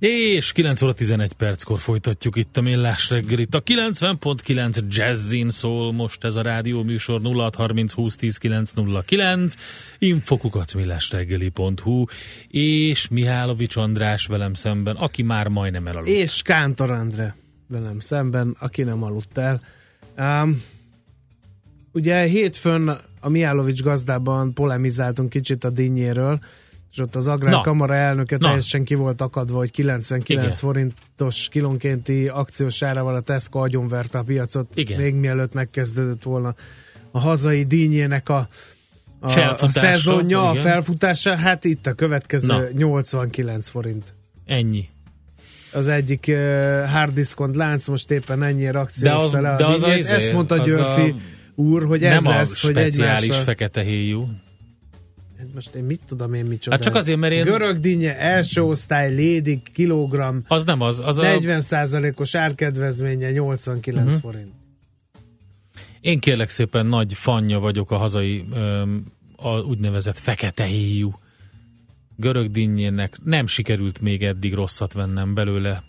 És 9 óra 11 perckor folytatjuk itt a Millás reggelit. A 90.9 Jazzin szól most ez a rádió műsor 0630 20 10 909 infokukacmillásreggeli.hu és Mihálovics András velem szemben, aki már majdnem elaludt. És Kántor Endre velem szemben, aki nem aludt el. Um, ugye hétfőn a Mihálovics gazdában polemizáltunk kicsit a dinnyéről, és ott az Agrárkamara elnöke Na. teljesen ki volt akadva, hogy 99 Igen. forintos kilónkénti akciós árával a Tesco agyonverte a piacot, Igen. még mielőtt megkezdődött volna a hazai dínyének a, a, a szezonja, Igen. a felfutása. Hát itt a következő Na. 89 forint. Ennyi. Az egyik uh, hard diskont lánc most éppen ennyi akciós de az, de az, az izé, Ezt mondta Györfi a, úr, hogy ez nem lesz, a hogy speciális fekete héjú most én mit tudom én micsoda. Hát csak azért, mert én... Görög dinnye, első osztály, lédik, kilogram. Az nem az. az 40 a... os árkedvezménye, 89 uh-huh. forint. Én kérlek szépen nagy fanja vagyok a hazai a úgynevezett fekete héjú görög dinnyének. Nem sikerült még eddig rosszat vennem belőle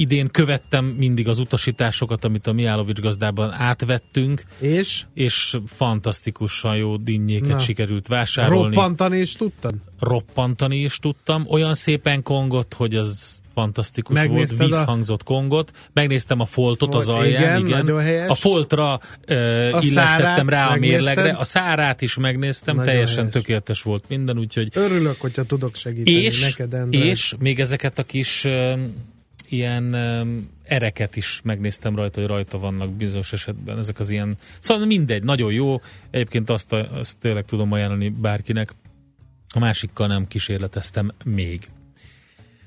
idén követtem mindig az utasításokat, amit a Miálovics gazdában átvettünk. És? És fantasztikusan jó dinnyéket Na. sikerült vásárolni. Roppantani is tudtad? Roppantani is tudtam. Olyan szépen kongott, hogy az fantasztikus Megnézted volt, vízhangzott a... kongot. Megnéztem a foltot az alján, igen. igen. A foltra uh, illesztettem rá a mérlegre, a szárát is megnéztem, nagyon teljesen helyes. tökéletes volt minden, úgyhogy... Örülök, hogyha tudok segíteni és, neked, Endre. És még ezeket a kis uh, ilyen ereket is megnéztem rajta, hogy rajta vannak bizonyos esetben ezek az ilyen, szóval mindegy, nagyon jó, egyébként azt, azt tényleg tudom ajánlani bárkinek, a másikkal nem kísérleteztem még.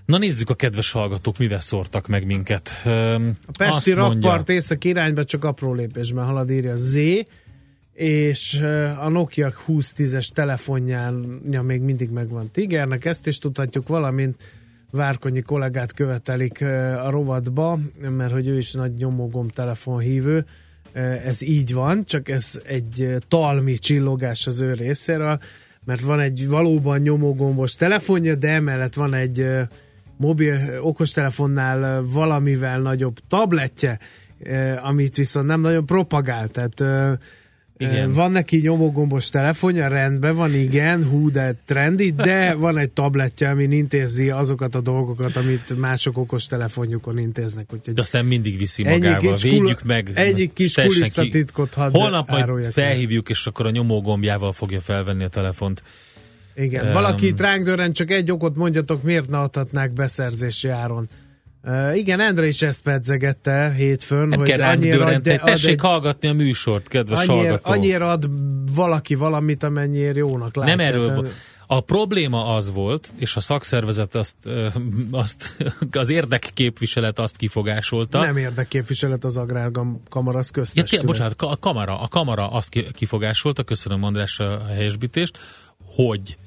Na nézzük a kedves hallgatók, mivel szórtak meg minket. A Pesti rakpart észak irányba csak apró lépésben halad, írja Z, és a Nokia 2010-es telefonjánja még mindig megvan Tigernek, ezt is tudhatjuk, valamint Várkonyi kollégát követelik a rovatba, mert hogy ő is nagy nyomogom telefonhívő. Ez így van, csak ez egy talmi csillogás az ő részéről, mert van egy valóban nyomogombos telefonja, de emellett van egy mobil okostelefonnál valamivel nagyobb tabletje, amit viszont nem nagyon propagál, tehát igen. Van neki nyomógombos telefonja, rendben van, igen, hú, de trendi, de van egy tabletje, ami intézi azokat a dolgokat, amit mások okos telefonjukon intéznek. Úgyhogy de azt nem mindig viszi magával, védjük meg. Egyik kis kulisszatitkot hadd Holnap majd felhívjuk, és akkor a nyomógombjával fogja felvenni a telefont. Igen, um, valaki itt ránk dörren, csak egy okot mondjatok, miért ne adhatnák beszerzési áron. Uh, igen, Endre is ezt pedzegette hétfőn, Nem hogy kell annyira ad, de, tessék ad egy, hallgatni a műsort, kedves annyira, hallgató. Annyira ad valaki valamit, amennyire jónak látja. Nem erről de... A probléma az volt, és a szakszervezet azt, azt az érdekképviselet azt kifogásolta. Nem érdekképviselet az agrárkamara, az köztes. Ja, bocsánat, a kamara, a kamara azt kifogásolta, köszönöm András a helyesbítést, hogy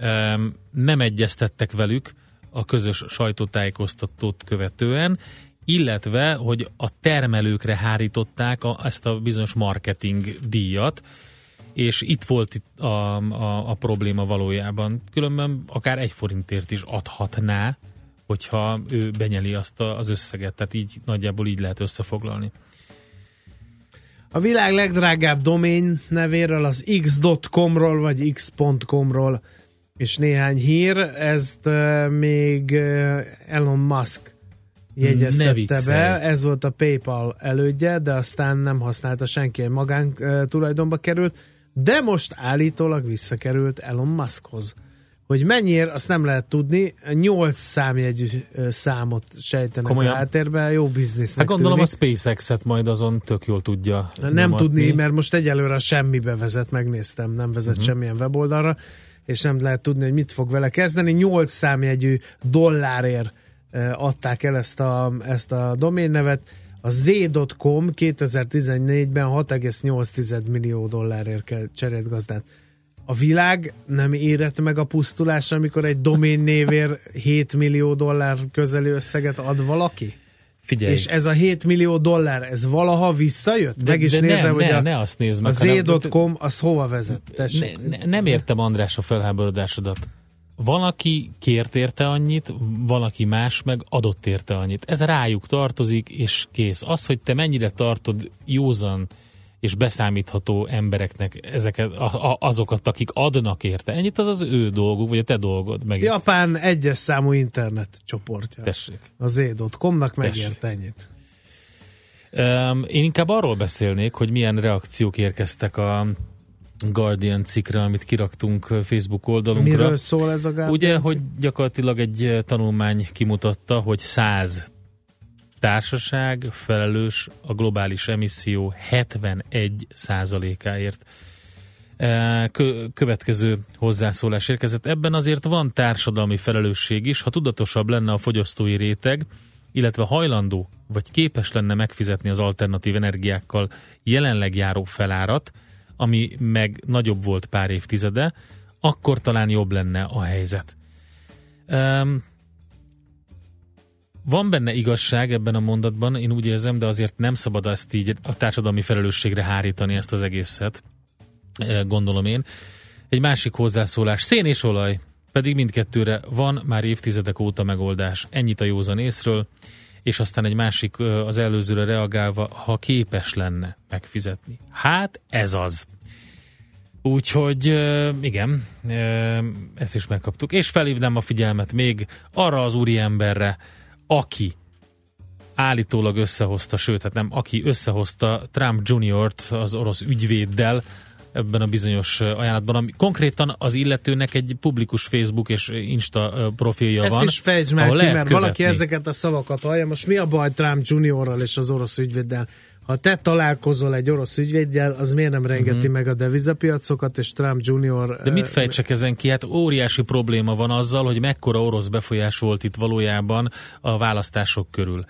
um, nem egyeztettek velük, a közös sajtótájékoztatót követően, illetve, hogy a termelőkre hárították a, ezt a bizonyos marketing díjat, és itt volt itt a, a, a probléma valójában. Különben akár egy forintért is adhatná, hogyha ő benyeli azt a, az összeget, tehát így nagyjából így lehet összefoglalni. A világ legdrágább domén nevéről, az x.com-ról vagy x.com-ról és néhány hír, ezt még Elon Musk jegyeztette be, ez volt a PayPal elődje, de aztán nem használta senki, magán uh, tulajdonba került, de most állítólag visszakerült Elon Muskhoz. Hogy mennyire, azt nem lehet tudni, 8 számjegyű számot sejtenek Komolyan? a háttérben, jó biznisz. Hát gondolom tűnik. a SpaceX-et majd azon tök jól tudja Nem nyomatni. tudni, mert most egyelőre semmibe vezet, megnéztem, nem vezet uh-huh. semmilyen weboldalra és nem lehet tudni, hogy mit fog vele kezdeni. 8 számjegyű dollárért adták el ezt a, ezt a doménnevet. A z.com 2014-ben 6,8 millió dollárért cserélt gazdát. A világ nem érett meg a pusztulásra, amikor egy domén névér 7 millió dollár közeli összeget ad valaki? Figyelj. És ez a 7 millió dollár, ez valaha visszajött? De, meg is de nézem, ne, hogy ne, a, ne azt nézd a meg. hanem- z.com az hova vezet? Tessék. Ne, ne, nem értem, András, a felháborodásodat. Van, aki kért érte annyit, valaki más meg adott érte annyit. Ez rájuk tartozik, és kész. Az, hogy te mennyire tartod józan és beszámítható embereknek ezeket, a, a, azokat, akik adnak érte. Ennyit az az ő dolguk, vagy a te dolgod. Meg Japán egyes számú internet csoportja. Tessék. A z.com-nak Tessék. megért ennyit. Um, én inkább arról beszélnék, hogy milyen reakciók érkeztek a Guardian cikkre, amit kiraktunk Facebook oldalunkra. Miről szól ez a Guardian Ugye, hogy gyakorlatilag egy tanulmány kimutatta, hogy 100 társaság felelős a globális emisszió 71 százalékáért. Eh, Kö- következő hozzászólás érkezett. Ebben azért van társadalmi felelősség is, ha tudatosabb lenne a fogyasztói réteg, illetve hajlandó vagy képes lenne megfizetni az alternatív energiákkal jelenleg járó felárat, ami meg nagyobb volt pár évtizede, akkor talán jobb lenne a helyzet. Um, van benne igazság ebben a mondatban, én úgy érzem, de azért nem szabad ezt így a társadalmi felelősségre hárítani ezt az egészet, eh, gondolom én. Egy másik hozzászólás, szén és olaj, pedig mindkettőre van már évtizedek óta megoldás. Ennyit a józan észről, és aztán egy másik ö, az előzőre reagálva, ha képes lenne megfizetni. Hát ez az. Úgyhogy ö, igen, ezt is megkaptuk. És felhívnám a figyelmet még arra az úriemberre, aki állítólag összehozta, sőt, hát nem, aki összehozta Trump Jr.-t az orosz ügyvéddel ebben a bizonyos ajánlatban, ami konkrétan az illetőnek egy publikus Facebook és Insta profilja Ezt van. is fejtsd meg ki, mert valaki követni. ezeket a szavakat hallja. Most mi a baj Trump Juniorral és az orosz ügyvéddel? Ha te találkozol egy orosz ügyvéddel, az miért nem rengeti uh-huh. meg a devizapiacokat, és Trump Junior... De mit fejtsek ezen ki? Hát óriási probléma van azzal, hogy mekkora orosz befolyás volt itt valójában a választások körül.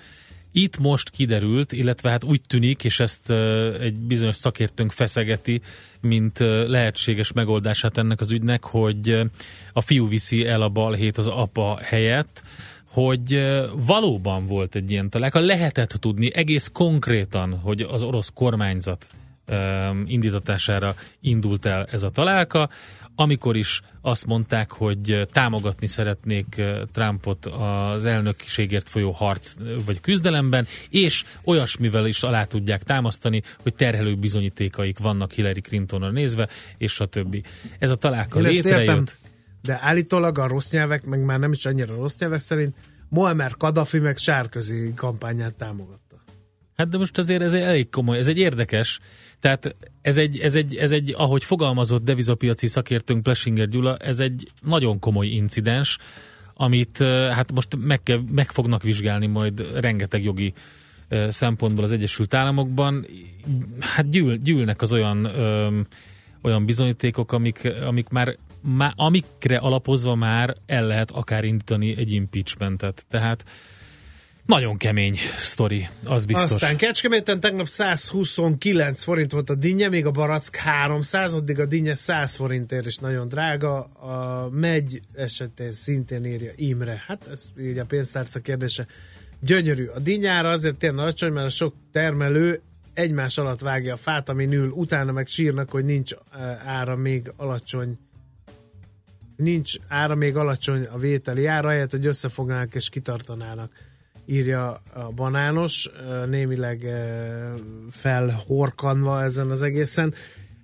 Itt most kiderült, illetve hát úgy tűnik, és ezt egy bizonyos szakértőnk feszegeti, mint lehetséges megoldását ennek az ügynek, hogy a fiú viszi el a balhét az apa helyett, hogy valóban volt egy ilyen találka, lehetett tudni egész konkrétan, hogy az orosz kormányzat indítatására indult el ez a találka, amikor is azt mondták, hogy támogatni szeretnék Trumpot az elnökségért folyó harc vagy küzdelemben, és olyasmivel is alá tudják támasztani, hogy terhelő bizonyítékaik vannak Hillary Clintonra nézve, és stb. Ez a találka Én ezt értem, létrejött. De állítólag a rossz nyelvek, meg már nem is annyira rossz nyelvek szerint, Muammar Kadhafi meg Sárközi kampányát támogatta. Hát de most azért ez egy elég komoly, ez egy érdekes, tehát ez egy, ez egy, ez egy ahogy fogalmazott devizapiaci szakértőnk Plesinger Gyula, ez egy nagyon komoly incidens, amit hát most meg, kell, meg fognak vizsgálni majd rengeteg jogi szempontból az Egyesült Államokban. Hát gyűl, gyűlnek az olyan öm, olyan bizonyítékok, amik, amik már, má, amikre alapozva már el lehet akár indítani egy impeachmentet. Tehát nagyon kemény sztori, az biztos. Aztán Kecskeméten tegnap 129 forint volt a dinnye, még a barack 300, addig a dinnye 100 forintért is nagyon drága. A megy esetén szintén írja Imre. Hát ez ugye a pénztárca kérdése. Gyönyörű. A dinnyára azért ilyen alacsony, mert a sok termelő egymás alatt vágja a fát, ami ül, utána meg sírnak, hogy nincs eh, ára még alacsony nincs ára még alacsony a vételi ára, ahelyett, hogy összefognának és kitartanának írja a banános, némileg felhorkanva ezen az egészen.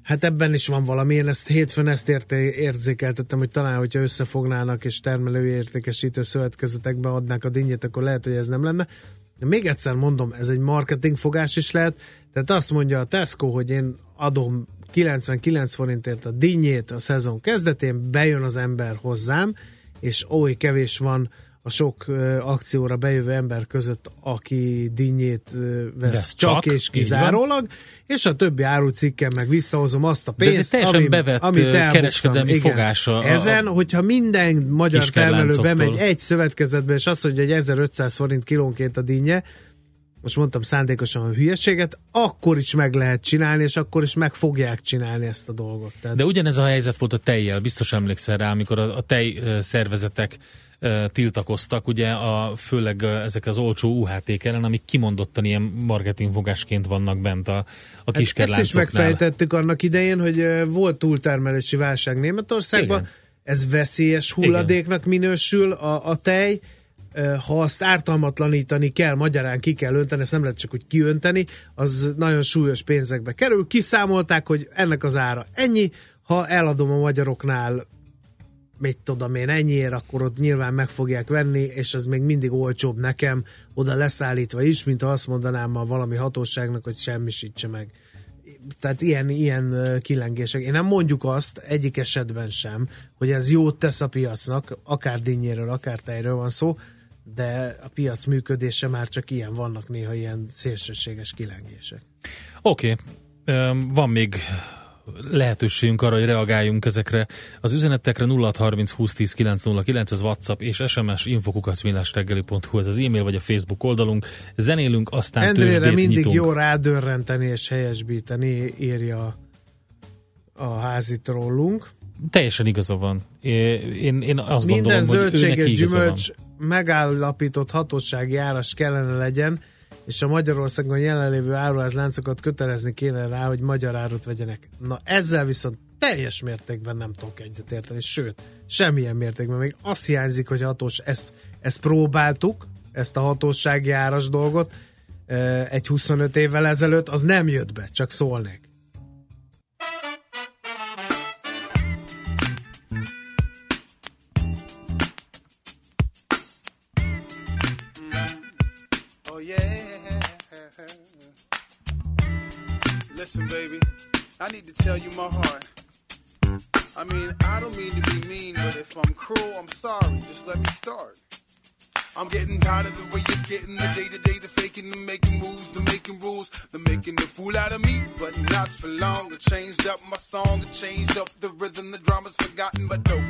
Hát ebben is van valami, én ezt hétfőn ezt érte, érzékeltettem, hogy talán, hogyha összefognának és termelői értékesítő szövetkezetekbe adnák a dinnyét, akkor lehet, hogy ez nem lenne. De még egyszer mondom, ez egy marketing fogás is lehet, tehát azt mondja a Tesco, hogy én adom 99 forintért a dinnyét a szezon kezdetén, bejön az ember hozzám, és oly kevés van a sok akcióra bejövő ember között, aki dinnyét vesz, csak, csak, és kizárólag, és a többi árucikkel meg visszahozom azt a De ez pénzt, teljesen bevett, ö, elbuktam. kereskedelmi Igen. fogása Ezen, hogyha minden magyar termelő bemegy egy szövetkezetbe, és azt mondja, hogy 1500 forint kilónként a dinnye, most mondtam szándékosan a hülyeséget, akkor is meg lehet csinálni, és akkor is meg fogják csinálni ezt a dolgot. Tehát De ugyanez a helyzet volt a tejjel, biztos emlékszel rá, amikor a, a tej szervezetek tiltakoztak, ugye a, főleg ezek az olcsó UHT-k ellen, amik kimondottan ilyen marketingfogásként vannak bent a, a Hát ezt is kiskerláncoknál. megfejtettük annak idején, hogy volt túltermelési válság Németországban, Igen. ez veszélyes hulladéknak minősül a, a tej, ha azt ártalmatlanítani kell, magyarán ki kell önteni, ezt nem lehet csak úgy kiönteni, az nagyon súlyos pénzekbe kerül. Kiszámolták, hogy ennek az ára ennyi, ha eladom a magyaroknál mit tudom én, ennyiért, akkor ott nyilván meg fogják venni, és az még mindig olcsóbb nekem, oda leszállítva is, mint ha azt mondanám ma valami hatóságnak, hogy semmisítse meg. Tehát ilyen, ilyen kilengések. Én nem mondjuk azt egyik esetben sem, hogy ez jót tesz a piacnak, akár dinnyéről, akár tejről van szó, de a piac működése már csak ilyen, vannak néha ilyen szélsőséges kilengések. Oké, okay. van még lehetőségünk arra, hogy reagáljunk ezekre az üzenetekre 0630 2010 909, ez WhatsApp és SMS infokukacmillastegeli.hu, ez az e-mail vagy a Facebook oldalunk. Zenélünk, aztán Endrére mindig nyitunk. jó rádörrenteni és helyesbíteni, írja a házit rólunk. Teljesen igaza van. Én, én azt Minden gondolom, zöldség hogy és igaza van. Megállapított hatósági áras kellene legyen, és a Magyarországon jelenlévő áruházláncokat kötelezni kéne rá, hogy magyar árut vegyenek. Na ezzel viszont teljes mértékben nem tudok egyetérteni, sőt, semmilyen mértékben. Még azt hiányzik, hogy hatós, ezt, ezt próbáltuk, ezt a hatósági áras dolgot, eh, egy 25 évvel ezelőtt, az nem jött be, csak szólnék. I need to tell you my heart. I mean, I don't mean to be mean, but if I'm cruel, I'm sorry. Just let me start. I'm getting tired of the way it's getting the day to day, the faking, the making moves, the making rules, the making the fool out of me, but not for long. I changed up my song, I changed up the rhythm, the drama's forgotten, but no.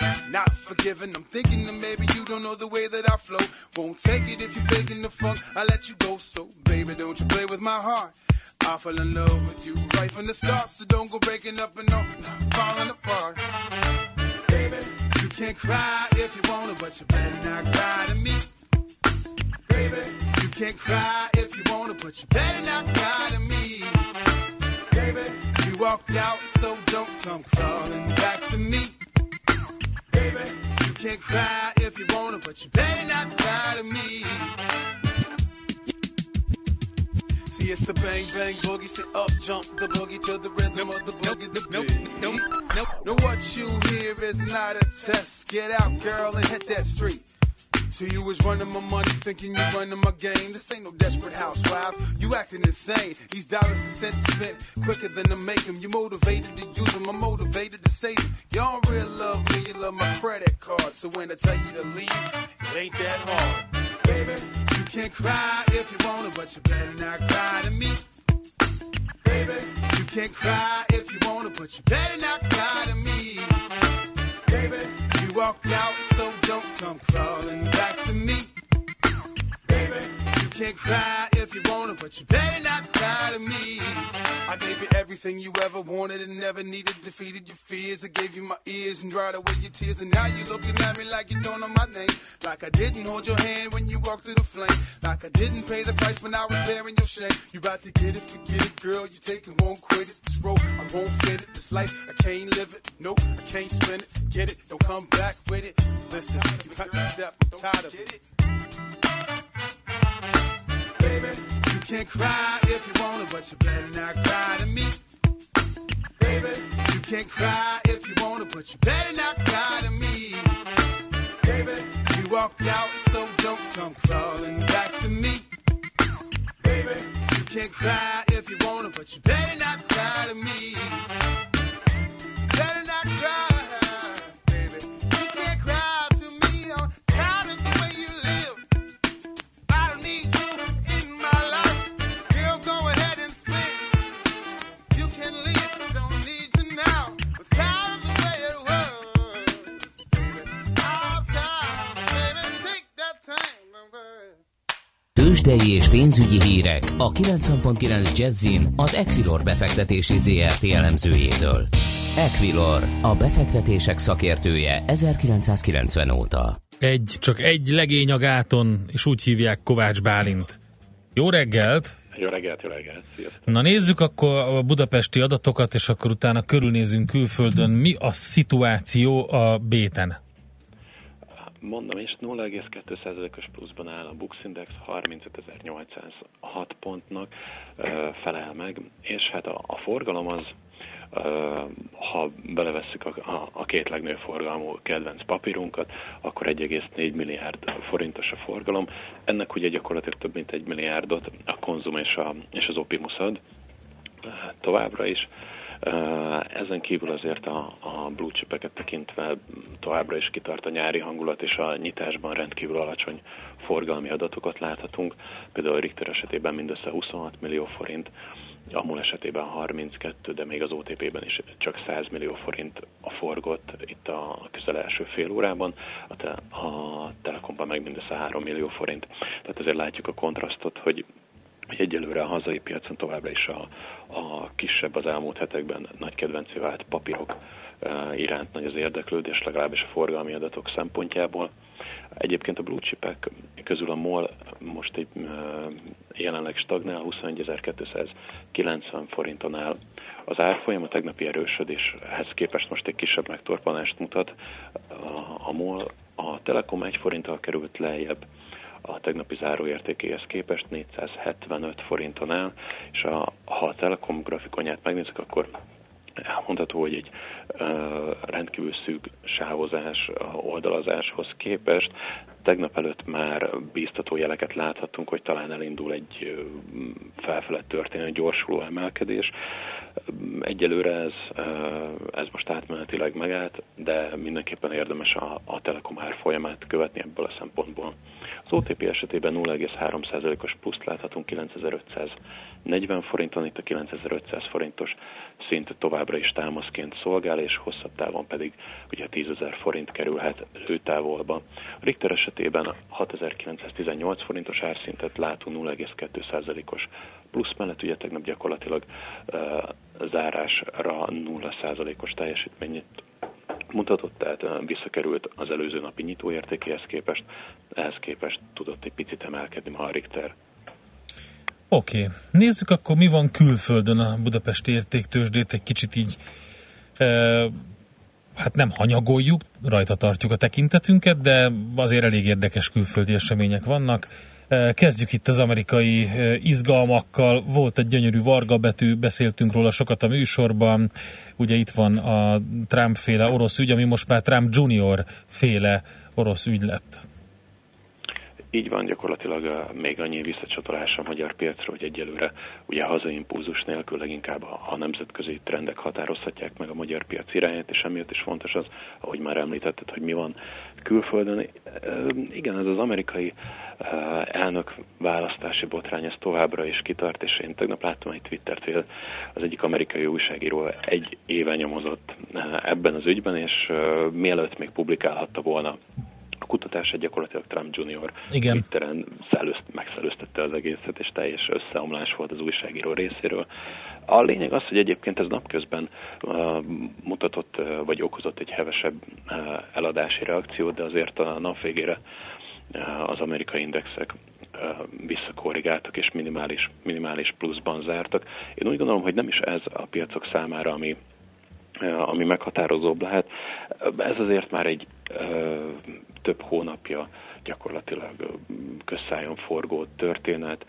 Uh, not forgiven. I'm thinking that maybe you don't know the way that I flow. Won't take it if you're faking the funk. I let you go. So, baby, don't you play with my heart. I fell in love with you right from the start. So don't go breaking up and no, falling apart. Baby, you can cry if you wanna, but you better not cry to me. Baby, you can cry if you wanna, but you better not cry to me. Baby, you walked out, so don't come crawling back to me. Baby, you can cry if you wanna, but you better not cry to me. See, it's the bang bang boogie, sit up, jump the boogie to the rhythm of the boogie, the nope, nope, nope, No, what you hear is not a test. Get out, girl, and hit that street. So you was running my money, thinking you running my game. This ain't no desperate housewives. You acting insane. These dollars and cents spent quicker than to make them. You motivated to use them. I'm motivated to save them. Y'all don't really love me. You love my credit card. So when I tell you to leave, it ain't that hard. Baby, you can cry if you want to, but you better not cry to me. Baby, you can cry if you want to, but you better not cry to me. Baby, you walked out, so don't come crawling back to me. Baby, you can cry if you want to, but you better not cry to me. I gave you everything you ever wanted and never needed, defeated your fears. I gave you my ears and dried away your tears, and now you're looking at me like you don't know my name. Like I didn't hold your hand when you walked through the flame. Like I didn't pay the price when I was bearing your shame. You about to get it, forget it, girl. You take it, won't quit it. This road, I won't fit it. This life, I can't live it. Nope, I can't spend it. Forget it, don't come back with it. Listen, you got to step, I'm tired of it. Can cry if you want to, but you better not cry to me. Baby, you can cry if you want to, but you better not cry to me. Baby, you walked out, so don't come crawling back to me. Baby, you can cry if you want to, but you better not cry to me. Better not cry, Tőzsdei és pénzügyi hírek a 90.9 Jazzin az Equilor befektetési ZRT elemzőjétől. Equilor, a befektetések szakértője 1990 óta. Egy, csak egy legény a gáton, és úgy hívják Kovács Bálint. Jó reggelt! Jó reggelt, jó reggelt, sziasztok. Na nézzük akkor a budapesti adatokat, és akkor utána körülnézünk külföldön. Mi a szituáció a béten? Mondom is, 0,2%-os pluszban áll a Bux Index, 35.806 pontnak felel meg, és hát a, a forgalom az, ha belevesszük a, a, a két legnagyobb forgalmú kedvenc papírunkat, akkor 1,4 milliárd forintos a forgalom. Ennek ugye gyakorlatilag több mint egy milliárdot a konzum és, a, és az Opimus ad továbbra is. Ezen kívül azért a, a blue chipeket tekintve továbbra is kitart a nyári hangulat, és a nyitásban rendkívül alacsony forgalmi adatokat láthatunk. Például a Richter esetében mindössze 26 millió forint, a MOL esetében 32, de még az OTP-ben is csak 100 millió forint a forgott itt a közel első fél órában, a, te, a Telekomban meg mindössze 3 millió forint. Tehát azért látjuk a kontrasztot, hogy egyelőre a hazai piacon továbbra is a, a kisebb az elmúlt hetekben nagy kedvencé vált papírok uh, iránt nagy az érdeklődés, legalábbis a forgalmi adatok szempontjából. Egyébként a blue chipek közül a MOL most egy uh, jelenleg stagnál, 21.290 forinton áll. Az árfolyam a tegnapi erősödéshez képest most egy kisebb megtorpanást mutat. A, MOL a Telekom egy forinttal került lejjebb, a tegnapi záróértékéhez képest 475 forinton áll, és a, ha a Telekom grafikonját megnézzük, akkor elmondható, hogy egy rendkívül szűk sávozás oldalazáshoz képest tegnap előtt már bíztató jeleket láthattunk, hogy talán elindul egy felfelett történő gyorsuló emelkedés. Egyelőre ez, ez most átmenetileg megállt, de mindenképpen érdemes a, a Telekom árfolyamát követni ebből a szempontból. Az OTP esetében 0,3%-os pluszt láthatunk 9540 forinton, itt a 9500 forintos szint továbbra is támaszként szolgál, és hosszabb távon pedig ugye 10.000 forint kerülhet lőtávolba. A Richter esetében 6918 forintos árszintet látunk 0,2%-os plusz mellett, ugye tegnap gyakorlatilag uh, zárásra 0%-os teljesítményt mutatott, tehát visszakerült az előző napi nyitóértékéhez képest, ehhez képest tudott egy picit emelkedni ma a Richter. Oké, okay. nézzük akkor mi van külföldön a Budapesti értéktősdét, egy kicsit így e, hát nem hanyagoljuk, rajta tartjuk a tekintetünket, de azért elég érdekes külföldi események vannak. Kezdjük itt az amerikai izgalmakkal. Volt egy gyönyörű varga betű, beszéltünk róla sokat a műsorban. Ugye itt van a Trump féle orosz ügy, ami most már Trump Junior féle orosz ügy lett. Így van, gyakorlatilag még annyi visszacsatolás a magyar piacra, hogy egyelőre ugye hazai impulzus nélkül leginkább a, a nemzetközi trendek határozhatják meg a magyar piac irányát, és emiatt is fontos az, ahogy már említetted, hogy mi van külföldön. Igen, ez az amerikai elnök választási botrány, ez továbbra is kitart, és én tegnap láttam egy Twittert, hogy az egyik amerikai újságíró egy éve nyomozott ebben az ügyben, és mielőtt még publikálhatta volna a kutatás gyakorlatilag Trump Jr. Igen. Twitteren szellőzt, megszelőztette az egészet, és teljes összeomlás volt az újságíró részéről. A lényeg az, hogy egyébként ez napközben uh, mutatott, uh, vagy okozott egy hevesebb uh, eladási reakciót, de azért a nap végére uh, az amerikai indexek visszakorrigáltak és minimális, minimális pluszban zártak. Én úgy gondolom, hogy nem is ez a piacok számára, ami ami meghatározóbb lehet. Ez azért már egy több hónapja gyakorlatilag közszájon forgó történet.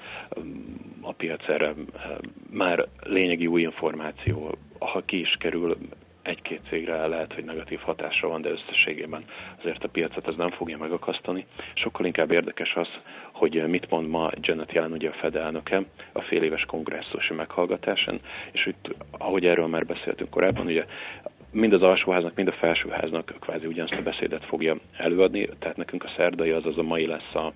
A piac erre már lényegi új információ, ha ki is kerül, egy-két cégre lehet, hogy negatív hatása van, de összességében azért a piacot ez nem fogja megakasztani. Sokkal inkább érdekes az, hogy mit mond ma Janet Yellen, ugye a Fed elnöke, a fél éves kongresszusi meghallgatásán, és itt, ahogy erről már beszéltünk korábban, ugye mind az alsóháznak, mind a felsőháznak kvázi ugyanazt a beszédet fogja előadni, tehát nekünk a szerdai, azaz a mai lesz a,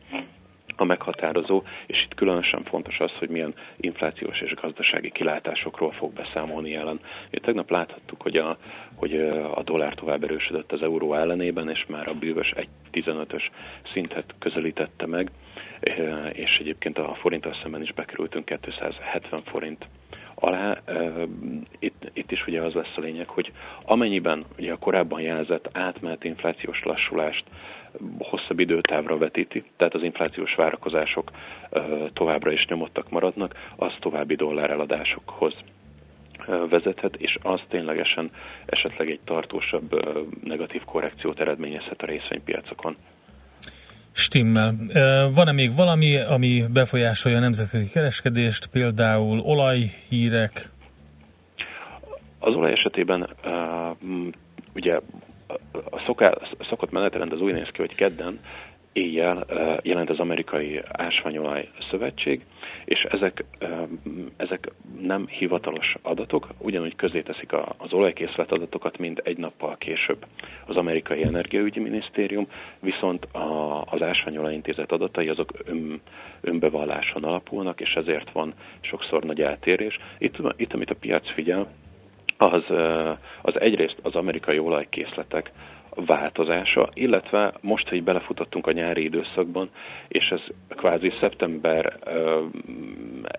a meghatározó, és itt különösen fontos az, hogy milyen inflációs és gazdasági kilátásokról fog beszámolni jelen. Mi tegnap láthattuk, hogy a, hogy a dollár tovább erősödött az euró ellenében, és már a bűvös 1.15-ös szintet közelítette meg. és egyébként a forinttal szemben is bekerültünk 270 forint alá. Itt, itt is ugye az lesz a lényeg, hogy amennyiben ugye a korábban jelzett átmeneti inflációs lassulást hosszabb időtávra vetíti, tehát az inflációs várakozások továbbra is nyomottak maradnak, az további dolláreladásokhoz vezethet, és az ténylegesen esetleg egy tartósabb negatív korrekciót eredményezhet a részvénypiacokon. Stimmel. Van-e még valami, ami befolyásolja a nemzetközi kereskedést, például olajhírek? Az olaj esetében ugye a szoká, szokott menetrend az úgy néz ki, hogy kedden éjjel jelent az amerikai ásványolaj szövetség, és ezek, ezek nem hivatalos adatok, ugyanúgy közé teszik az olajkészlet adatokat, mint egy nappal később az amerikai energiaügyi minisztérium, viszont az ásványolaj intézet adatai azok ön, önbevalláson alapulnak, és ezért van sokszor nagy eltérés. Itt, itt amit a piac figyel, az, az egyrészt az amerikai olajkészletek változása, illetve most, hogy belefutottunk a nyári időszakban, és ez kvázi szeptember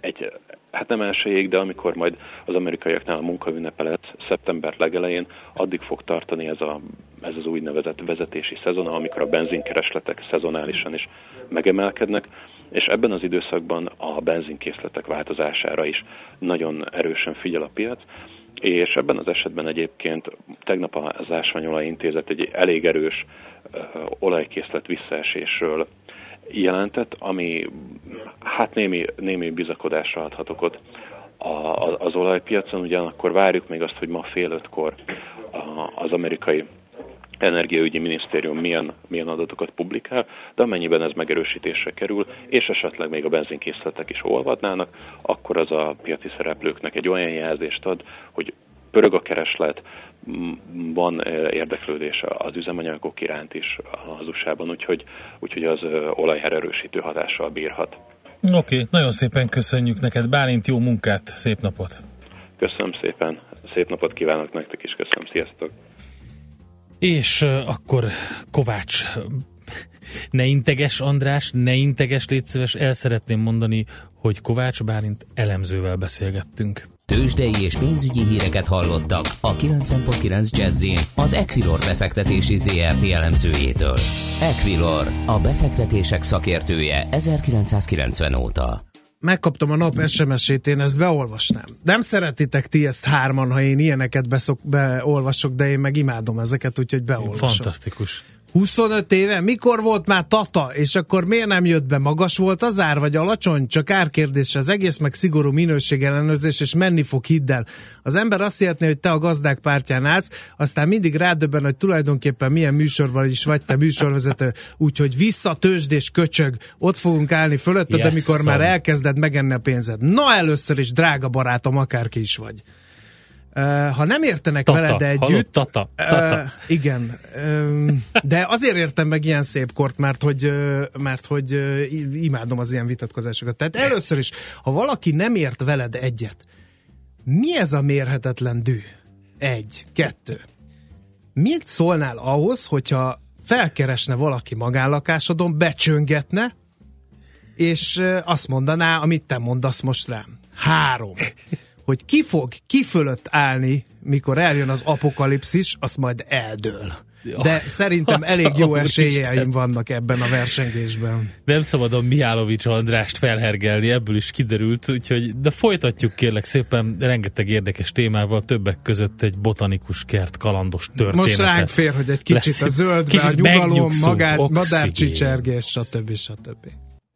egy, hát nem elsőjég, de amikor majd az amerikaiaknál a munkaünnepe lesz, szeptember legelején, addig fog tartani ez, a, ez az úgynevezett vezetési szezon, amikor a benzinkeresletek szezonálisan is megemelkednek, és ebben az időszakban a benzinkészletek változására is nagyon erősen figyel a piac, és ebben az esetben egyébként tegnap az Ásványolaj Intézet egy elég erős olajkészlet visszaesésről jelentett, ami hát némi, némi bizakodásra adhat okot az olajpiacon, ugyanakkor várjuk még azt, hogy ma fél ötkor az amerikai energiaügyi minisztérium milyen, milyen adatokat publikál, de amennyiben ez megerősítésre kerül, és esetleg még a benzinkészletek is olvadnának, akkor az a piaci szereplőknek egy olyan jelzést ad, hogy pörög a kereslet, van érdeklődés az üzemanyagok iránt is az USA-ban, úgyhogy, úgyhogy az olajhererősítő hatással bírhat. Oké, okay, nagyon szépen köszönjük neked, Bálint, jó munkát, szép napot! Köszönöm szépen, szép napot kívánok nektek is, köszönöm, sziasztok! És akkor Kovács, ne integes András, ne integes, légy el szeretném mondani, hogy Kovács Bálint elemzővel beszélgettünk. Tőzsdei és pénzügyi híreket hallottak a 90.9 jazz az Equilor befektetési ZRT elemzőjétől. Equilor, a befektetések szakértője 1990 óta megkaptam a nap SMS-ét, én ezt beolvasnám. Nem szeretitek ti ezt hárman, ha én ilyeneket beszok, beolvasok, de én meg imádom ezeket, úgyhogy beolvasom. Fantasztikus. 25 éve? Mikor volt már Tata? És akkor miért nem jött be? Magas volt az ár, vagy alacsony? Csak árkérdés az egész, meg szigorú minőségellenőrzés, és menni fog hiddel. Az ember azt hihetné, hogy te a gazdák pártján állsz, aztán mindig rádöbben, hogy tulajdonképpen milyen műsorban is vagy te műsorvezető, úgyhogy vissza tőzsdés köcsög, ott fogunk állni fölötted, yes, amikor már elkezded megenni a pénzed. Na először is, drága barátom, akárki is vagy. Uh, ha nem értenek tata, veled együtt... Hallott, tata, tata. Uh, igen. Uh, de azért értem meg ilyen szép kort, mert hogy, uh, mert hogy imádom az ilyen vitatkozásokat. Tehát először is, ha valaki nem ért veled egyet, mi ez a mérhetetlen dű? Egy, kettő. Mit szólnál ahhoz, hogyha felkeresne valaki magánlakásodon, becsöngetne, és azt mondaná, amit te mondasz most rám. Három hogy ki fog ki fölött állni, mikor eljön az apokalipszis, az majd eldől. De szerintem elég jó esélyeim vannak ebben a versengésben. Nem szabad a Mihálovics Andrást felhergelni, ebből is kiderült, úgyhogy, de folytatjuk kérlek szépen rengeteg érdekes témával, többek között egy botanikus kert kalandos történet. Most ránk fér, hogy egy kicsit Lesz, a zöldbe, a nyugalom, magár, madárcsicsergés, stb. stb.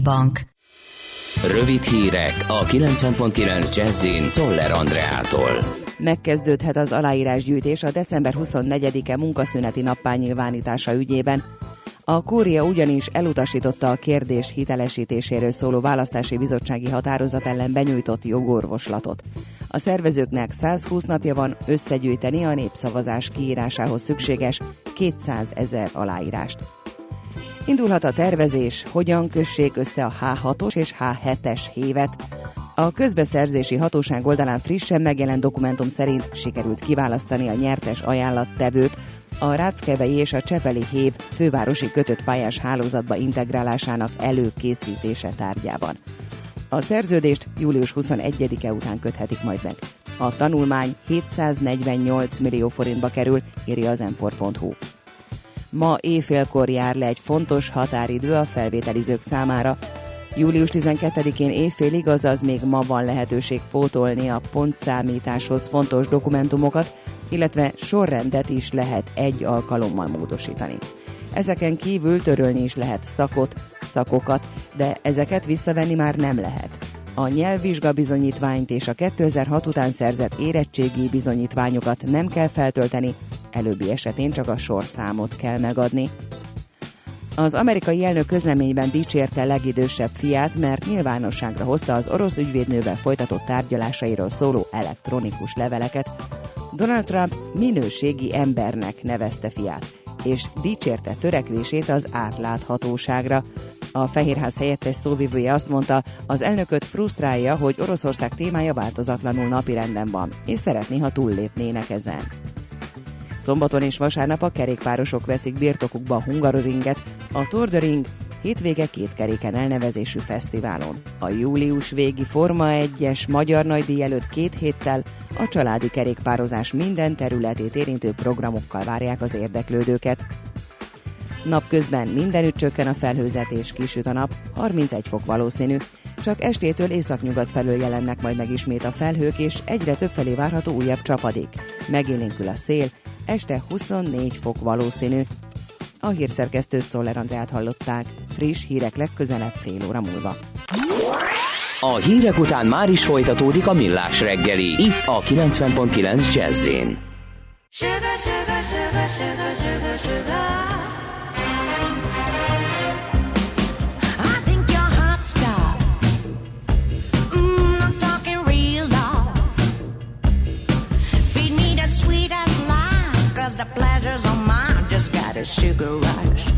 Bank. Rövid hírek a 90.9 Jazzin Toller Andreától. Megkezdődhet az aláírásgyűjtés a december 24-e munkaszüneti nappá nyilvánítása ügyében. A kúria ugyanis elutasította a kérdés hitelesítéséről szóló választási bizottsági határozat ellen benyújtott jogorvoslatot. A szervezőknek 120 napja van összegyűjteni a népszavazás kiírásához szükséges 200 ezer aláírást. Indulhat a tervezés, hogyan kössék össze a H6-os és H7-es hévet. A közbeszerzési hatóság oldalán frissen megjelent dokumentum szerint sikerült kiválasztani a nyertes ajánlattevőt, a Ráckevei és a Csepeli Hév fővárosi kötött pályás hálózatba integrálásának előkészítése tárgyában. A szerződést július 21-e után köthetik majd meg. A tanulmány 748 millió forintba kerül, írja az m Ma éjfélkor jár le egy fontos határidő a felvételizők számára. Július 12-én éjfélig, azaz még ma van lehetőség pótolni a pontszámításhoz fontos dokumentumokat, illetve sorrendet is lehet egy alkalommal módosítani. Ezeken kívül törölni is lehet szakot, szakokat, de ezeket visszavenni már nem lehet. A nyelvvizsga bizonyítványt és a 2006 után szerzett érettségi bizonyítványokat nem kell feltölteni, előbbi esetén csak a sorszámot kell megadni. Az amerikai elnök közleményben dicsérte legidősebb fiát, mert nyilvánosságra hozta az orosz ügyvédnővel folytatott tárgyalásairól szóló elektronikus leveleket. Donald Trump minőségi embernek nevezte fiát, és dicsérte törekvését az átláthatóságra. A Fehérház helyettes szóvivője azt mondta, az elnököt frusztrálja, hogy Oroszország témája változatlanul napirenden van, és szeretné, ha túllépnének ezen. Szombaton és vasárnap a kerékpárosok veszik birtokukba a Hungaroringet, a Tour de hétvége két keréken elnevezésű fesztiválon. A július végi Forma 1-es Magyar Nagydíj előtt két héttel a családi kerékpározás minden területét érintő programokkal várják az érdeklődőket. Napközben mindenütt csökken a felhőzet és kisüt a nap, 31 fok valószínű. Csak estétől északnyugat felől jelennek majd meg ismét a felhők, és egyre több felé várható újabb csapadék. Megélénkül a szél, este 24 fok valószínű. A hírszerkesztőt Szoller Andrát hallották. Friss hírek legközelebb fél óra múlva. A hírek után már is folytatódik a millás reggeli. Itt a 90.9 jazz Sugar, sugar, sugar, sugar, sugar, sugar. A sugar rush.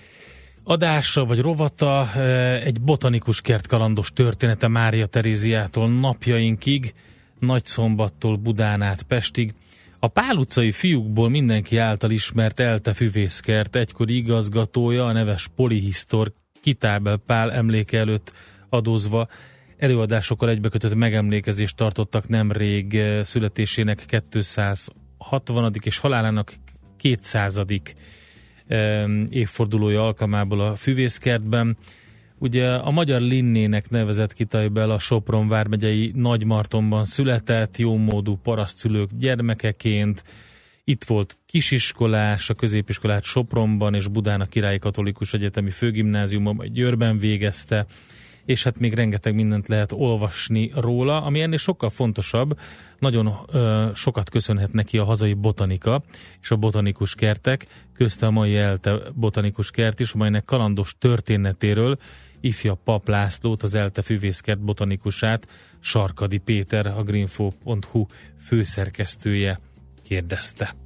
adása vagy rovata, egy botanikus kertkalandos története Mária Teréziától napjainkig, Nagyszombattól Budán át Pestig. A Pál utcai fiúkból mindenki által ismert Elte Füvészkert egykori igazgatója, a neves polihisztor Kitábel Pál emléke előtt adózva előadásokkal egybekötött megemlékezést tartottak nemrég születésének 260. és halálának 200. évfordulója alkalmából a Füvészkertben. Ugye a magyar Linnének nevezett Kitajbel a Sopron vármegyei Nagymartonban született, jómódú parasztszülők gyermekeként, itt volt kisiskolás, a középiskolát Sopronban és Budán a Királyi Katolikus Egyetemi Főgimnáziumban, majd Győrben végezte, és hát még rengeteg mindent lehet olvasni róla, ami ennél sokkal fontosabb, nagyon ö, sokat köszönhet neki a hazai botanika és a botanikus kertek, közte a mai ELTE botanikus kert is, amelynek kalandos történetéről ifja Pap Lászlót, az ELTE füvészkert botanikusát, Sarkadi Péter, a greenfo.hu főszerkesztője kérdezte.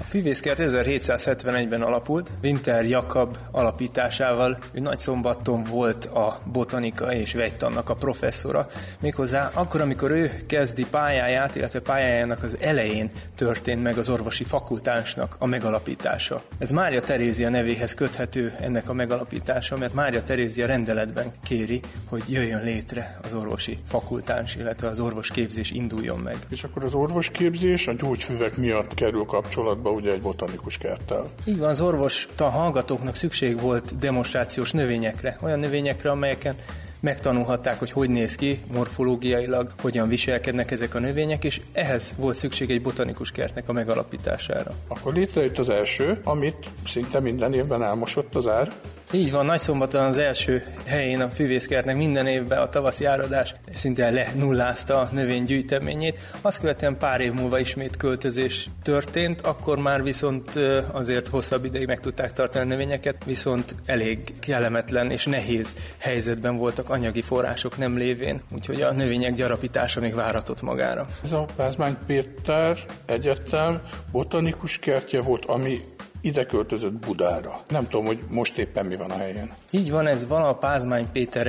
A Fivészkert 1771-ben alapult, Winter Jakab alapításával. Ő nagy szombaton volt a botanika és vegytannak a professzora. Méghozzá akkor, amikor ő kezdi pályáját, illetve pályájának az elején történt meg az orvosi fakultánsnak a megalapítása. Ez Mária Terézia nevéhez köthető ennek a megalapítása, mert Mária Terézia rendeletben kéri, hogy jöjjön létre az orvosi fakultáns, illetve az orvosképzés induljon meg. És akkor az orvosképzés a gyógyfüvek miatt kerül kapcsolatba kapcsolatba ugye egy botanikus kerttel. Így van, az orvos a hallgatóknak szükség volt demonstrációs növényekre, olyan növényekre, amelyeken megtanulhatták, hogy hogy néz ki morfológiailag, hogyan viselkednek ezek a növények, és ehhez volt szükség egy botanikus kertnek a megalapítására. Akkor létrejött az első, amit szinte minden évben elmosott az ár. Így van, Nagyszombaton az első helyén a füvészkertnek minden évben a tavaszi áradás szinte lenullázta a növénygyűjteményét. Azt követően pár év múlva ismét költözés történt, akkor már viszont azért hosszabb ideig meg tudták tartani a növényeket, viszont elég kellemetlen és nehéz helyzetben voltak anyagi források nem lévén, úgyhogy a növények gyarapítása még váratott magára. Ez a Pázmány Péter Egyetem botanikus kertje volt, ami ide költözött Budára. Nem tudom, hogy most éppen mi van a helyén. Így van, ez vala a Pázmány Péter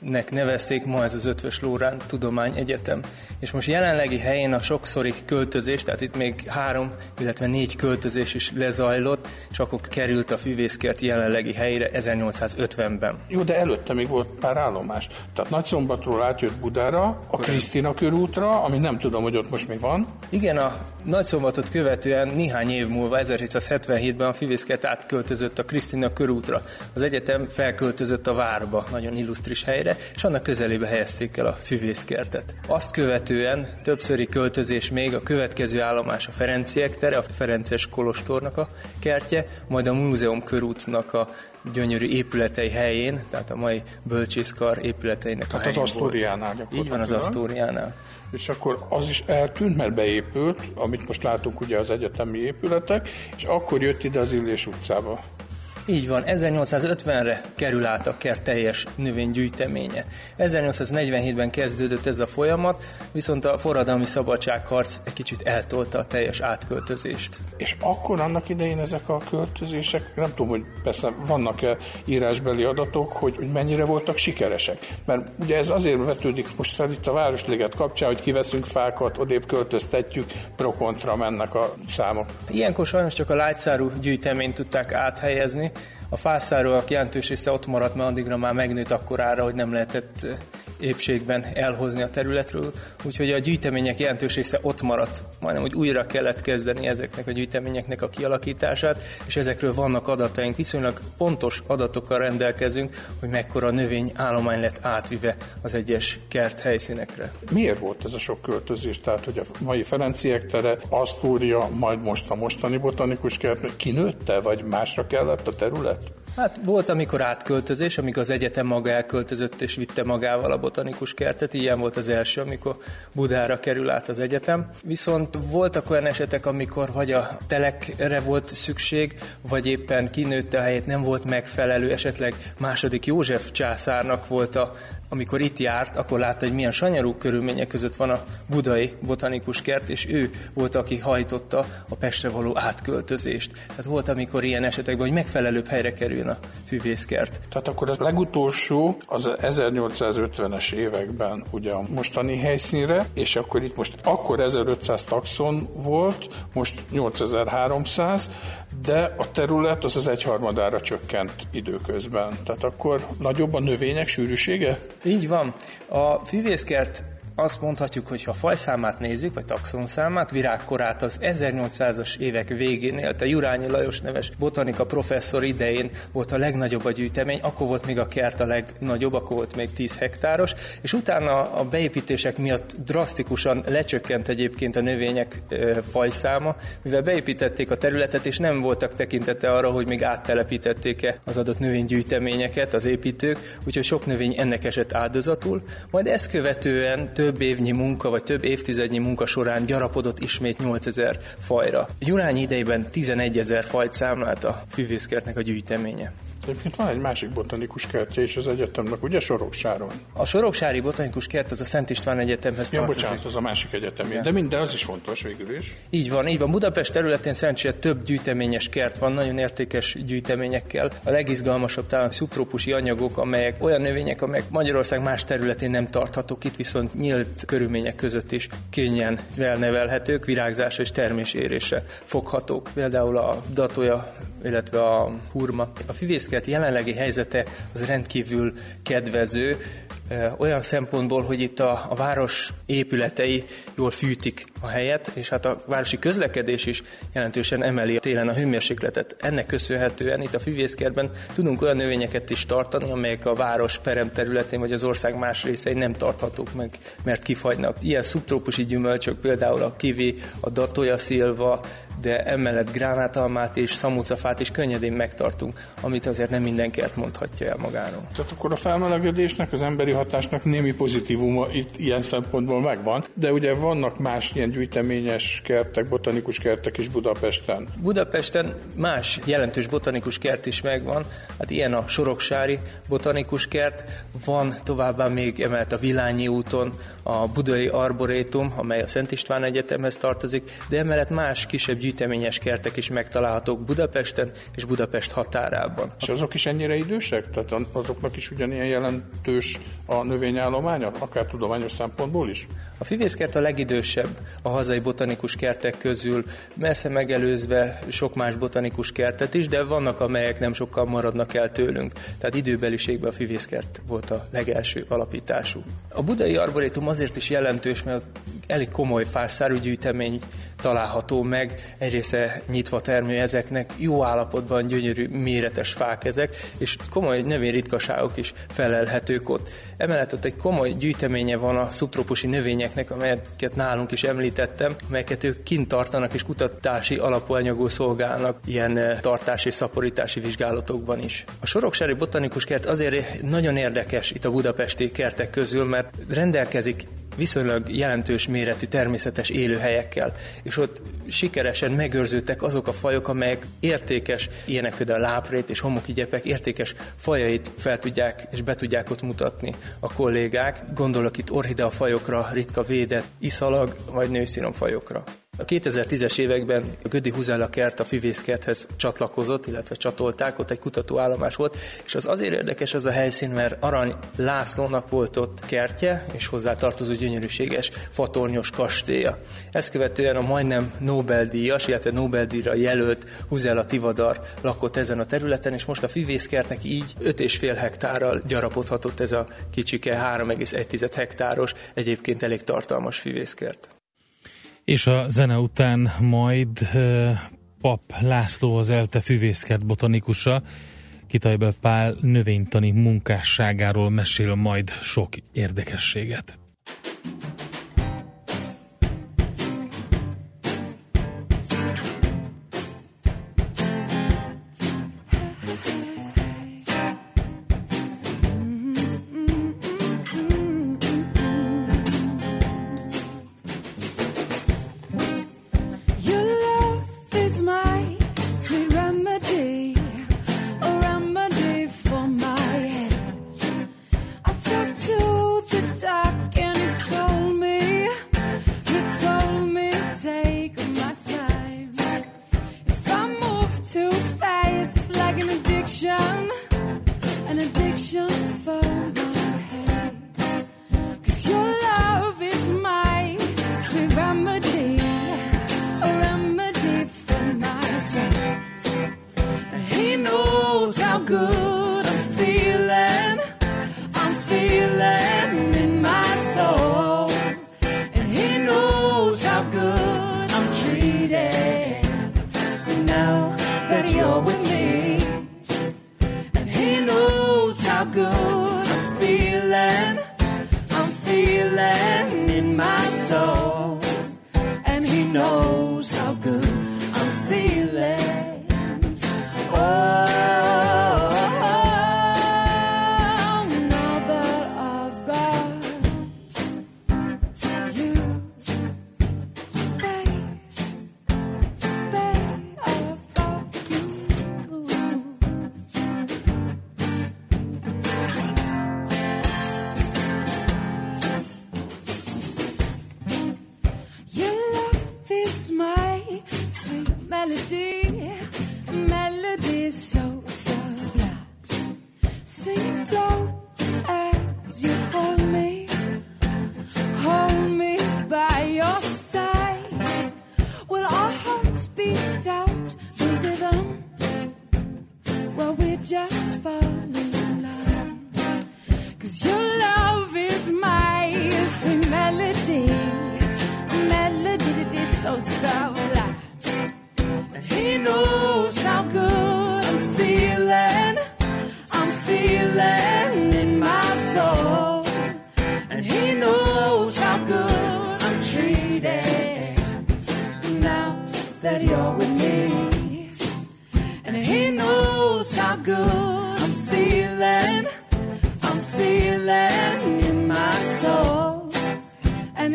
Egyetemnek nevezték, ma ez az Ötvös Lórán Tudomány Egyetem. És most jelenlegi helyén a sokszori költözés, tehát itt még három, illetve négy költözés is lezajlott, és akkor került a Füvészkert jelenlegi helyére 1850-ben. Jó, de előtte még volt pár állomás. Tehát Nagyszombatról átjött Budára, a Krisztina körútra, ami nem tudom, hogy ott most mi van. Igen, a Nagyszombatot követően néhány év múlva, 1777-ben a Füvészkert átköltözött a Krisztina körútra. Az egyetem felköltözött a várba, nagyon illusztris helyre, és annak közelébe helyezték el a Füvészkertet. Azt követően többszöri költözés még a következő állomás a Ferenciek tere, a Ferences Kolostornak a kertje, majd a Múzeum körútnak a gyönyörű épületei helyén, tehát a mai bölcsészkar épületeinek tehát a helyén az Asztóriánál Így van, az Asztóriánál. És akkor az is eltűnt, mert beépült, amit most látunk ugye az egyetemi épületek, és akkor jött ide az Illés utcába. Így van, 1850-re kerül át a kert teljes növénygyűjteménye. 1847-ben kezdődött ez a folyamat, viszont a forradalmi szabadságharc egy kicsit eltolta a teljes átköltözést. És akkor annak idején ezek a költözések, nem tudom, hogy persze vannak-e írásbeli adatok, hogy, hogy mennyire voltak sikeresek. Mert ugye ez azért vetődik most fel itt a Városliget kapcsán, hogy kiveszünk fákat, odébb költöztetjük, pro-kontra mennek a számok. Ilyenkor sajnos csak a lágyszárú gyűjteményt tudták áthelyezni, A fászáróak jelentős része ott maradt, mert addigra már megnőtt akkorára, hogy nem lehetett épségben elhozni a területről, úgyhogy a gyűjtemények jelentős része ott maradt. Majdnem, hogy újra kellett kezdeni ezeknek a gyűjteményeknek a kialakítását, és ezekről vannak adataink. Viszonylag pontos adatokkal rendelkezünk, hogy mekkora növény állomány lett átvive az egyes kert helyszínekre. Miért volt ez a sok költözés? Tehát, hogy a mai Ferenciek tere, Asztúria, majd most a mostani botanikus kert, kinőtte, vagy másra kellett a terület? Hát volt, amikor átköltözés, amikor az egyetem maga elköltözött és vitte magával a botanikus kertet, ilyen volt az első, amikor Budára kerül át az egyetem. Viszont voltak olyan esetek, amikor vagy a telekre volt szükség, vagy éppen kinőtte a helyét, nem volt megfelelő, esetleg második József császárnak volt a amikor itt járt, akkor látta, hogy milyen sanyarú körülmények között van a budai botanikus kert, és ő volt, aki hajtotta a Pestre való átköltözést. Tehát volt, amikor ilyen esetekben, hogy megfelelőbb helyre kerüljön a füvészkert. Tehát akkor az legutolsó az 1850-es években ugye a mostani helyszínre, és akkor itt most akkor 1500 taxon volt, most 8300, de a terület az az egyharmadára csökkent időközben. Tehát akkor nagyobb a növények sűrűsége? Így van. A füvészkert azt mondhatjuk, hogy ha fajszámát nézzük, vagy taxonszámát, virágkorát az 1800-as évek végén élt a Jurányi Lajos neves botanika professzor idején volt a legnagyobb a gyűjtemény, akkor volt még a kert a legnagyobb, akkor volt még 10 hektáros, és utána a beépítések miatt drasztikusan lecsökkent egyébként a növények fajszáma, mivel beépítették a területet, és nem voltak tekintete arra, hogy még áttelepítették-e az adott növénygyűjteményeket az építők, úgyhogy sok növény ennek esett áldozatul, majd ezt követően több több évnyi munka, vagy több évtizednyi munka során gyarapodott ismét 8000 fajra. Jurányi idejében 11 ezer fajt számlált a füvészkertnek a gyűjteménye. Egyébként van egy másik botanikus kertje is az egyetemnek, ugye Soroksáron? A Soroksári botanikus kert az a Szent István Egyetemhez ja, tartozik. bocsánat, az a másik egyetem, de minden az is fontos végül is. Így van, így van. Budapest területén szerencsére több gyűjteményes kert van, nagyon értékes gyűjteményekkel. A legizgalmasabb talán szubtrópusi anyagok, amelyek olyan növények, amelyek Magyarország más területén nem tarthatók, itt viszont nyílt körülmények között is könnyen felnevelhetők, virágzásra és termésérésre foghatók. Például a datója illetve a hurma. A füvészkert jelenlegi helyzete az rendkívül kedvező, olyan szempontból, hogy itt a, a város épületei jól fűtik a helyet, és hát a városi közlekedés is jelentősen emeli télen a hőmérsékletet. Ennek köszönhetően itt a füvészkertben tudunk olyan növényeket is tartani, amelyek a város perem területén vagy az ország más részein nem tarthatók meg, mert kifagynak. Ilyen szubtrópusi gyümölcsök, például a kivi, a datoja szilva, de emellett gránátalmát és szamucafát is könnyedén megtartunk, amit azért nem minden kert mondhatja el magáról. Tehát akkor a felmelegedésnek, az emberi hatásnak némi pozitívuma itt ilyen szempontból megvan, de ugye vannak más ilyen gyűjteményes kertek, botanikus kertek is Budapesten. Budapesten más jelentős botanikus kert is megvan, hát ilyen a Soroksári botanikus kert, van továbbá még emellett a Vilányi úton a Budai Arborétum, amely a Szent István Egyetemhez tartozik, de emellett más kisebb gyűjteményes kertek is megtalálhatók Budapesten és Budapest határában. És azok is ennyire idősek? Tehát azoknak is ugyanilyen jelentős a növényállománya, akár tudományos szempontból is? A fivészkert a legidősebb a hazai botanikus kertek közül, messze megelőzve sok más botanikus kertet is, de vannak, amelyek nem sokkal maradnak el tőlünk. Tehát időbeliségben a fivészkert volt a legelső alapítású. A budai arborétum azért is jelentős, mert elég komoly fászárú gyűjtemény található meg, egy része nyitva termő ezeknek, jó állapotban gyönyörű, méretes fák ezek, és komoly növényritkaságok is felelhetők ott. Emellett ott egy komoly gyűjteménye van a szubtrópusi növényeknek, amelyeket nálunk is említettem, amelyeket ők kint tartanak és kutatási alapanyagú szolgálnak ilyen eh, tartási és szaporítási vizsgálatokban is. A Soroksári Botanikus Kert azért nagyon érdekes itt a budapesti kertek közül, mert rendelkezik viszonylag jelentős méretű természetes élőhelyekkel, és ott sikeresen megőrződtek azok a fajok, amelyek értékes, ilyenek például a láprét és homokigyepek értékes fajait fel tudják és be tudják ott mutatni a kollégák. Gondolok itt orhidea fajokra, ritka védett, iszalag vagy nőszínom fajokra. A 2010-es években a Gödi Huzella kert a füvészkerthez csatlakozott, illetve csatolták, ott egy kutatóállomás volt, és az azért érdekes az a helyszín, mert Arany Lászlónak volt ott kertje, és hozzá tartozó gyönyörűséges fatornyos kastélya. Ezt követően a majdnem Nobel-díjas, illetve Nobel-díjra jelölt Huzella Tivadar lakott ezen a területen, és most a füvészkertnek így 5,5 hektárral gyarapodhatott ez a kicsike 3,1 hektáros, egyébként elég tartalmas füvészkert. És a zene után majd Pap László az ELTE füvészkert botanikusa, Kitajbel Pál növénytani munkásságáról mesél majd sok érdekességet. know.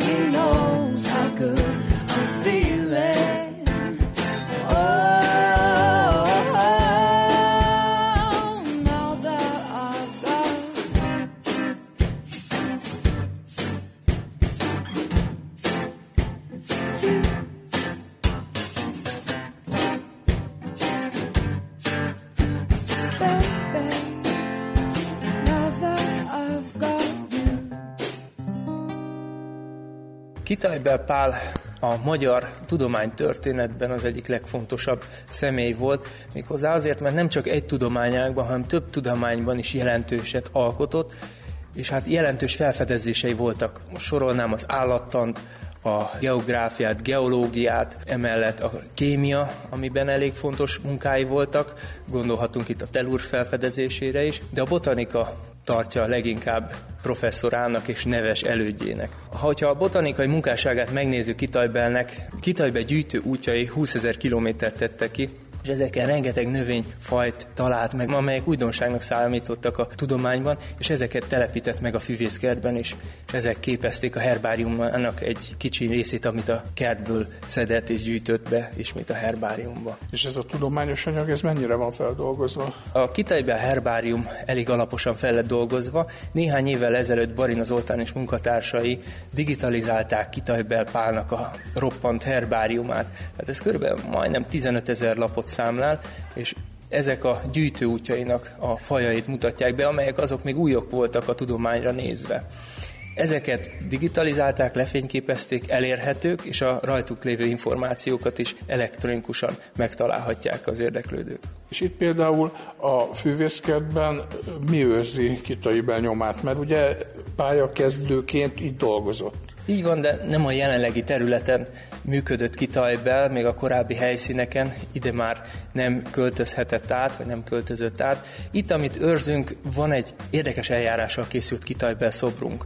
you know. Kitajbel Pál a magyar tudománytörténetben az egyik legfontosabb személy volt, méghozzá azért, mert nem csak egy tudományágban, hanem több tudományban is jelentőset alkotott, és hát jelentős felfedezései voltak. Most sorolnám az állattant, a geográfiát, geológiát, emellett a kémia, amiben elég fontos munkái voltak, gondolhatunk itt a telur felfedezésére is, de a botanika tartja leginkább professzorának és neves elődjének. Ha a botanikai munkásságát megnézzük Kitajbelnek, Kitajbe gyűjtő útjai 20 ezer kilométert tettek ki, és ezeken rengeteg növényfajt talált meg, amelyek újdonságnak számítottak a tudományban, és ezeket telepített meg a füvészkertben is, és ezek képezték a herbáriumának egy kicsi részét, amit a kertből szedett és gyűjtött be ismét a herbáriumba. És ez a tudományos anyag, ez mennyire van feldolgozva? A Kitajbe herbárium elég alaposan fel lett dolgozva. Néhány évvel ezelőtt Barina Zoltán és munkatársai digitalizálták Kitajbel Pálnak a roppant herbáriumát. Hát ez körülbelül majdnem 15 ezer lapot számlál, és ezek a gyűjtőútjainak a fajait mutatják be, amelyek azok még újok voltak a tudományra nézve. Ezeket digitalizálták, lefényképezték, elérhetők, és a rajtuk lévő információkat is elektronikusan megtalálhatják az érdeklődők. És itt például a fűvészkertben mi őrzi Kitai benyomát? Mert ugye pályakezdőként itt dolgozott. Így van, de nem a jelenlegi területen működött Kitajbel, még a korábbi helyszíneken, ide már nem költözhetett át, vagy nem költözött át. Itt, amit őrzünk, van egy érdekes eljárással készült Kitajbel szobrunk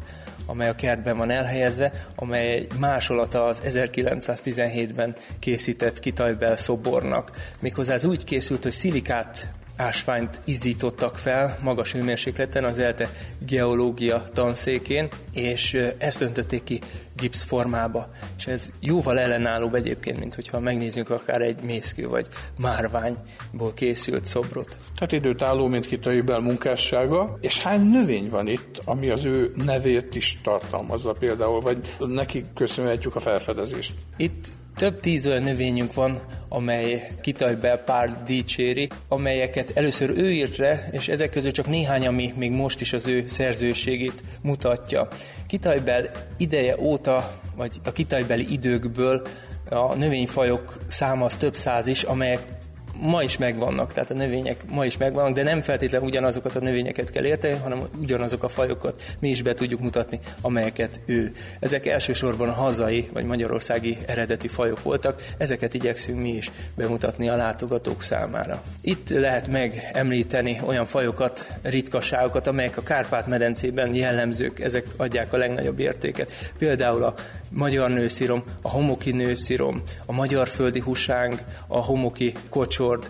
amely a kertben van elhelyezve, amely egy másolata az 1917-ben készített Kitajbel szobornak. Méghozzá ez úgy készült, hogy szilikát ásványt izzítottak fel magas hőmérsékleten az ELTE geológia tanszékén, és ezt öntötték ki gipsz formába. És ez jóval ellenállóbb egyébként, mint hogyha megnézzük akár egy mészkő vagy márványból készült szobrot. Tehát időt álló, mint Kitaibel munkássága. És hány növény van itt, ami az ő nevét is tartalmazza például, vagy neki köszönhetjük a felfedezést? Itt több tíz olyan növényünk van, amely Kitajbel pár dicséri, amelyeket először ő írt le, és ezek közül csak néhány, ami még most is az ő szerzőségét mutatja. Kitajbel ideje óta, vagy a kitajbeli időkből a növényfajok száma az több száz is, amelyek ma is megvannak, tehát a növények ma is megvannak, de nem feltétlenül ugyanazokat a növényeket kell érteni, hanem ugyanazok a fajokat mi is be tudjuk mutatni, amelyeket ő. Ezek elsősorban a hazai vagy magyarországi eredeti fajok voltak, ezeket igyekszünk mi is bemutatni a látogatók számára. Itt lehet megemlíteni olyan fajokat, ritkaságokat, amelyek a Kárpát-medencében jellemzők, ezek adják a legnagyobb értéket. Például a magyar nőszirom, a homoki nőszirom, a magyar földi husáng, a homoki kocsord,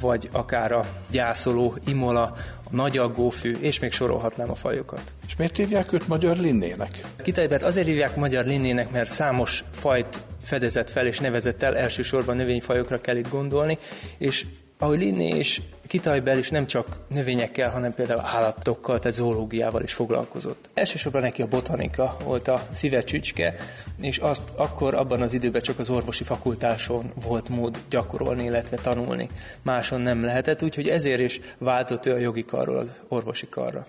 vagy akár a gyászoló imola, a nagyaggófű, és még sorolhatnám a fajokat. És miért hívják őt magyar linnének? Kitajbet azért hívják magyar linnének, mert számos fajt fedezett fel és nevezett el, elsősorban növényfajokra kell itt gondolni, és ahogy Linné és Kitajbel is nem csak növényekkel, hanem például állatokkal, tehát zoológiával is foglalkozott. Elsősorban neki a botanika volt a szíve csücske, és azt akkor abban az időben csak az orvosi fakultáson volt mód gyakorolni, illetve tanulni. Máson nem lehetett, úgyhogy ezért is váltott ő a jogi karról az orvosi karra.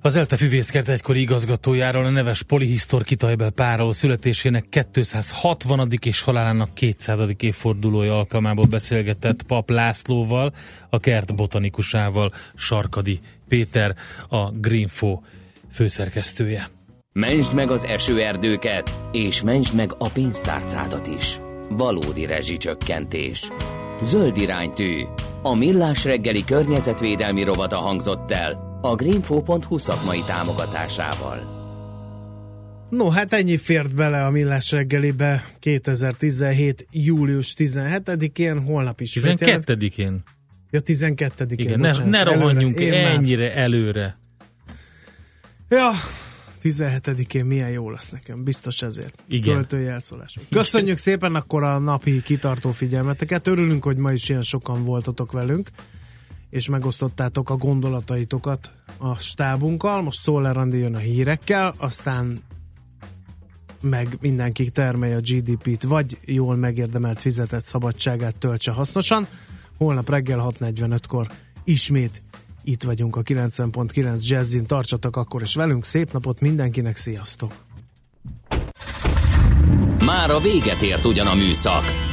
Az ELTE füvészkert egykori igazgatójáról a neves Polihisztor Kitajbel Páról születésének 260. és halálának 200. évfordulója alkalmából beszélgetett Pap Lászlóval, a kert botanikusával, Sarkadi Péter, a Greenfo főszerkesztője. Mentsd meg az esőerdőket, és mentsd meg a pénztárcádat is. Valódi rezsicsökkentés. Zöld iránytű. A millás reggeli környezetvédelmi rovata hangzott el, a greenfo.hu szakmai támogatásával. No, hát ennyi fért bele a Millás reggelibe 2017. július 17-én, holnap is. 12-én. Ja, 12-én. Igen, ne, ne rohanjunk ennyire már... előre. Ja, 17-én milyen jó lesz nekem, biztos ezért. Igen. Költői elszólások. Köszönjük szépen akkor a napi kitartó figyelmeteket. Örülünk, hogy ma is ilyen sokan voltatok velünk és megosztottátok a gondolataitokat a stábunkkal. Most Szoller Andi jön a hírekkel, aztán meg mindenki termelje a GDP-t, vagy jól megérdemelt fizetett szabadságát töltse hasznosan. Holnap reggel 6.45-kor ismét itt vagyunk a 90.9 Jazzin, tartsatok akkor is velünk, szép napot mindenkinek, sziasztok! Már a véget ért ugyan a műszak,